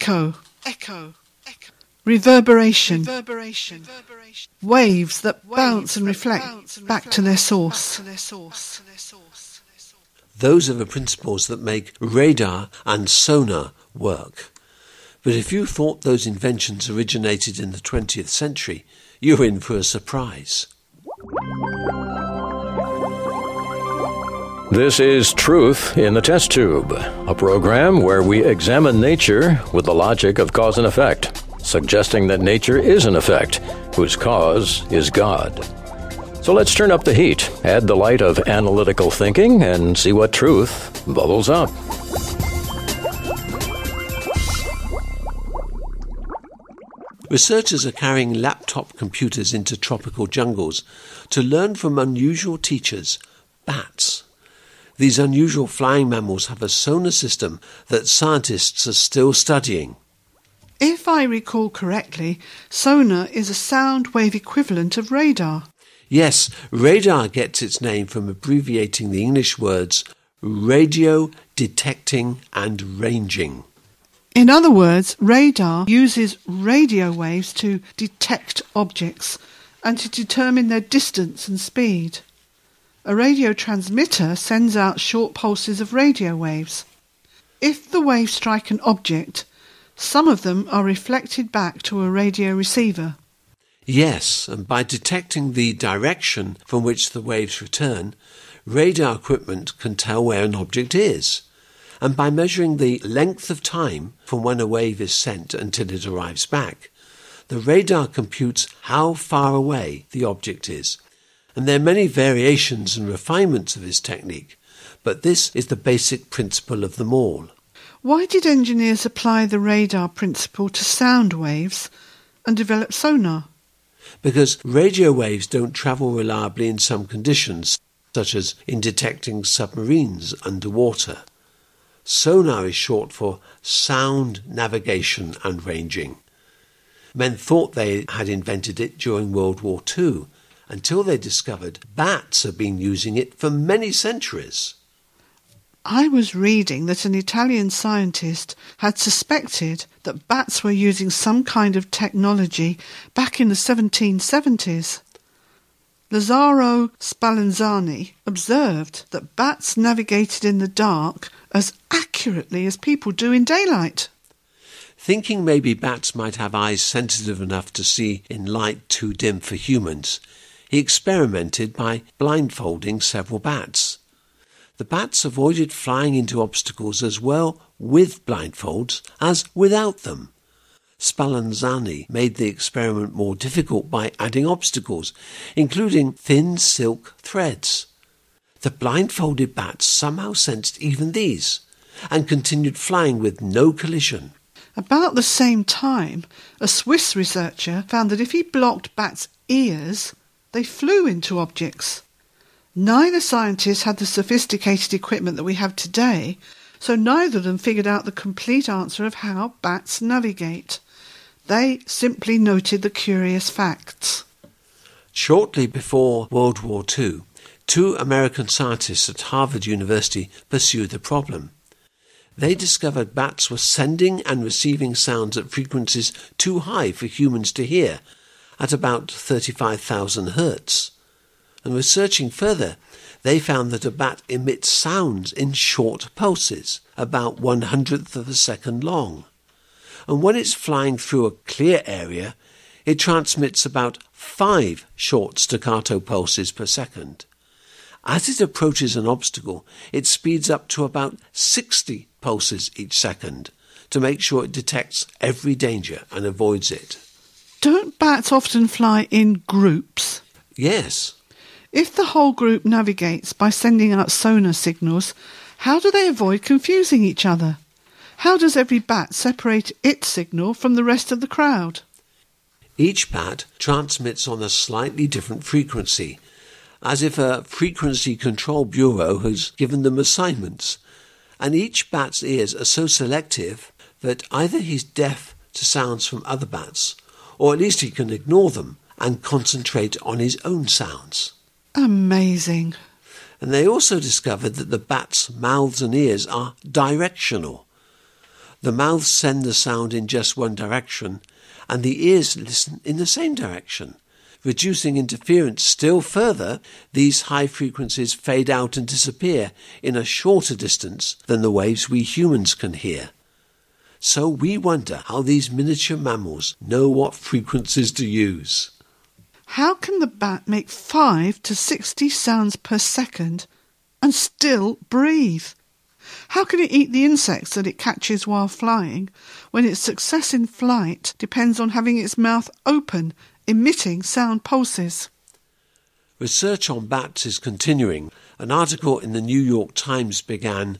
Echo. Echo. Reverberation. Reverberation. Waves that bounce and reflect back to their source. Those are the principles that make radar and sonar work. But if you thought those inventions originated in the 20th century, you're in for a surprise. This is Truth in the Test Tube, a program where we examine nature with the logic of cause and effect, suggesting that nature is an effect whose cause is God. So let's turn up the heat, add the light of analytical thinking, and see what truth bubbles up. Researchers are carrying laptop computers into tropical jungles to learn from unusual teachers, bats. These unusual flying mammals have a sonar system that scientists are still studying. If I recall correctly, sonar is a sound wave equivalent of radar. Yes, radar gets its name from abbreviating the English words radio, detecting, and ranging. In other words, radar uses radio waves to detect objects and to determine their distance and speed. A radio transmitter sends out short pulses of radio waves. If the waves strike an object, some of them are reflected back to a radio receiver. Yes, and by detecting the direction from which the waves return, radar equipment can tell where an object is. And by measuring the length of time from when a wave is sent until it arrives back, the radar computes how far away the object is. And there are many variations and refinements of this technique, but this is the basic principle of them all. Why did engineers apply the radar principle to sound waves and develop sonar? because radio waves don't travel reliably in some conditions, such as in detecting submarines underwater. Sonar is short for sound navigation and ranging. Men thought they had invented it during World War II until they discovered bats have been using it for many centuries. I was reading that an Italian scientist had suspected that bats were using some kind of technology back in the 1770s. Lazzaro Spallanzani observed that bats navigated in the dark as accurately as people do in daylight. Thinking maybe bats might have eyes sensitive enough to see in light too dim for humans, he experimented by blindfolding several bats. The bats avoided flying into obstacles as well with blindfolds as without them. Spallanzani made the experiment more difficult by adding obstacles, including thin silk threads. The blindfolded bats somehow sensed even these and continued flying with no collision. About the same time, a Swiss researcher found that if he blocked bats' ears, they flew into objects. Neither scientist had the sophisticated equipment that we have today, so neither of them figured out the complete answer of how bats navigate. They simply noted the curious facts. Shortly before World War II, two American scientists at Harvard University pursued the problem. They discovered bats were sending and receiving sounds at frequencies too high for humans to hear, at about 35,000 hertz and researching further, they found that a bat emits sounds in short pulses, about one hundredth of a second long. And when it's flying through a clear area, it transmits about five short staccato pulses per second. As it approaches an obstacle, it speeds up to about 60 pulses each second to make sure it detects every danger and avoids it. Don't bats often fly in groups? Yes. If the whole group navigates by sending out sonar signals, how do they avoid confusing each other? How does every bat separate its signal from the rest of the crowd? Each bat transmits on a slightly different frequency, as if a frequency control bureau has given them assignments. And each bat's ears are so selective that either he's deaf to sounds from other bats, or at least he can ignore them and concentrate on his own sounds. Amazing. And they also discovered that the bats' mouths and ears are directional. The mouths send the sound in just one direction, and the ears listen in the same direction. Reducing interference still further, these high frequencies fade out and disappear in a shorter distance than the waves we humans can hear. So we wonder how these miniature mammals know what frequencies to use. How can the bat make 5 to 60 sounds per second and still breathe? How can it eat the insects that it catches while flying when its success in flight depends on having its mouth open, emitting sound pulses? Research on bats is continuing. An article in the New York Times began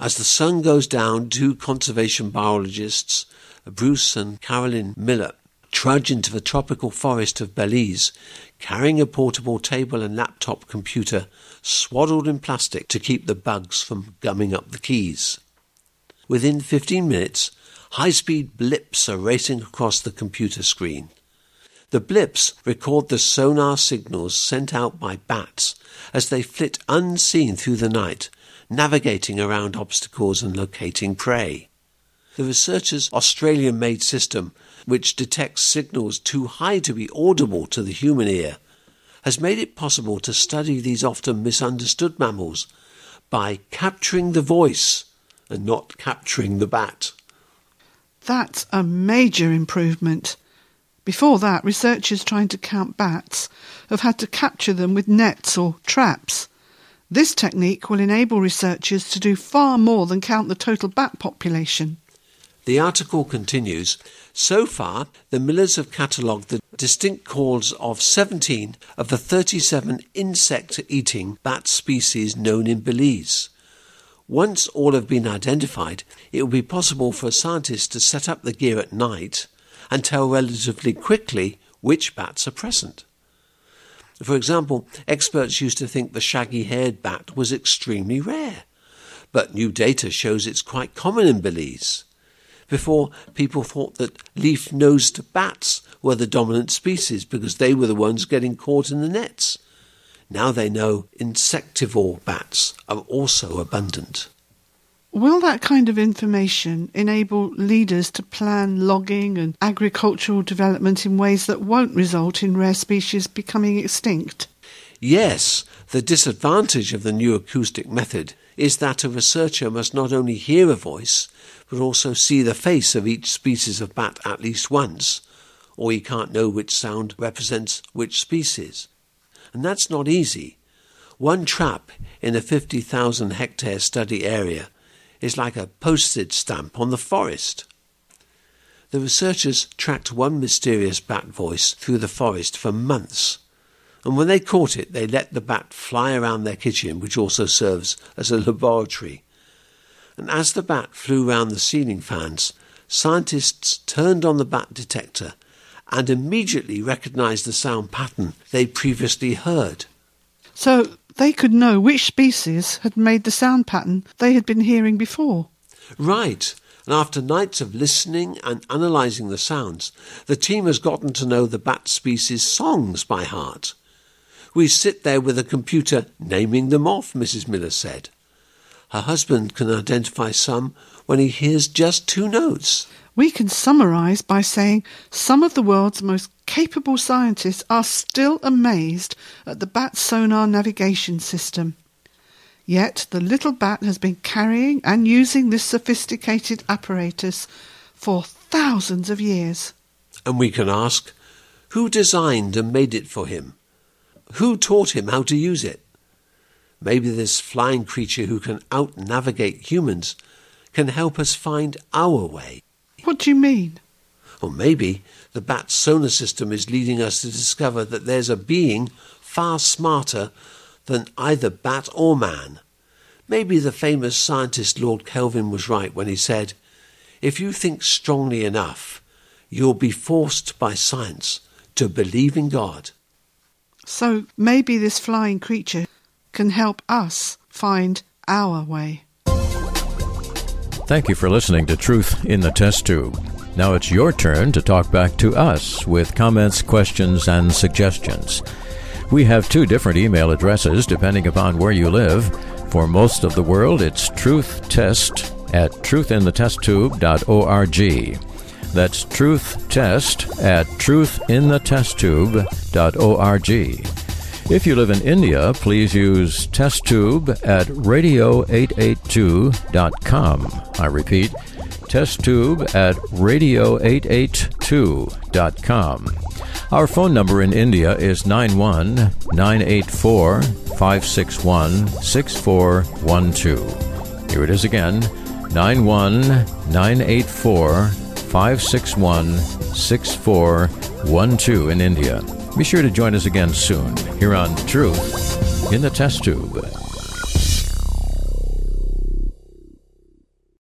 as the sun goes down, two conservation biologists, Bruce and Carolyn Miller, trudge into the tropical forest of Belize, carrying a portable table and laptop computer swaddled in plastic to keep the bugs from gumming up the keys. Within 15 minutes, high speed blips are racing across the computer screen. The blips record the sonar signals sent out by bats as they flit unseen through the night navigating around obstacles and locating prey. The researchers' Australian made system, which detects signals too high to be audible to the human ear, has made it possible to study these often misunderstood mammals by capturing the voice and not capturing the bat. That's a major improvement. Before that, researchers trying to count bats have had to capture them with nets or traps. This technique will enable researchers to do far more than count the total bat population. The article continues So far, the Millers have catalogued the distinct calls of 17 of the 37 insect eating bat species known in Belize. Once all have been identified, it will be possible for a scientist to set up the gear at night and tell relatively quickly which bats are present. For example, experts used to think the shaggy haired bat was extremely rare, but new data shows it's quite common in Belize. Before, people thought that leaf nosed bats were the dominant species because they were the ones getting caught in the nets. Now they know insectivore bats are also abundant. Will that kind of information enable leaders to plan logging and agricultural development in ways that won't result in rare species becoming extinct? Yes, the disadvantage of the new acoustic method is that a researcher must not only hear a voice, but also see the face of each species of bat at least once, or he can't know which sound represents which species. And that's not easy. One trap in a 50,000 hectare study area is like a postage stamp on the forest. The researchers tracked one mysterious bat voice through the forest for months, and when they caught it, they let the bat fly around their kitchen, which also serves as a laboratory. And as the bat flew round the ceiling fans, scientists turned on the bat detector and immediately recognized the sound pattern they'd previously heard. So they could know which species had made the sound pattern they had been hearing before. Right. And after nights of listening and analysing the sounds, the team has gotten to know the bat species' songs by heart. We sit there with a computer naming them off, Mrs. Miller said. Her husband can identify some when he hears just two notes. We can summarise by saying some of the world's most capable scientists are still amazed at the bat sonar navigation system. Yet the little bat has been carrying and using this sophisticated apparatus for thousands of years. And we can ask, who designed and made it for him? Who taught him how to use it? Maybe this flying creature who can out navigate humans can help us find our way. What do you mean? Or maybe the bat's sonar system is leading us to discover that there's a being far smarter than either bat or man. Maybe the famous scientist Lord Kelvin was right when he said, If you think strongly enough, you'll be forced by science to believe in God. So maybe this flying creature can help us find our way. Thank you for listening to Truth in the Test Tube. Now it's your turn to talk back to us with comments, questions, and suggestions. We have two different email addresses depending upon where you live. For most of the world, it's truthtest at truthinthetesttube.org. That's truthtest at truthinthetesttube.org. If you live in India, please use testtube at radio882.com. I repeat, testtube at radio882.com. Our phone number in India is 91 984 561 6412. Here it is again 91 984 561 6412 in India. Be sure to join us again soon here on Truth in the Test Tube.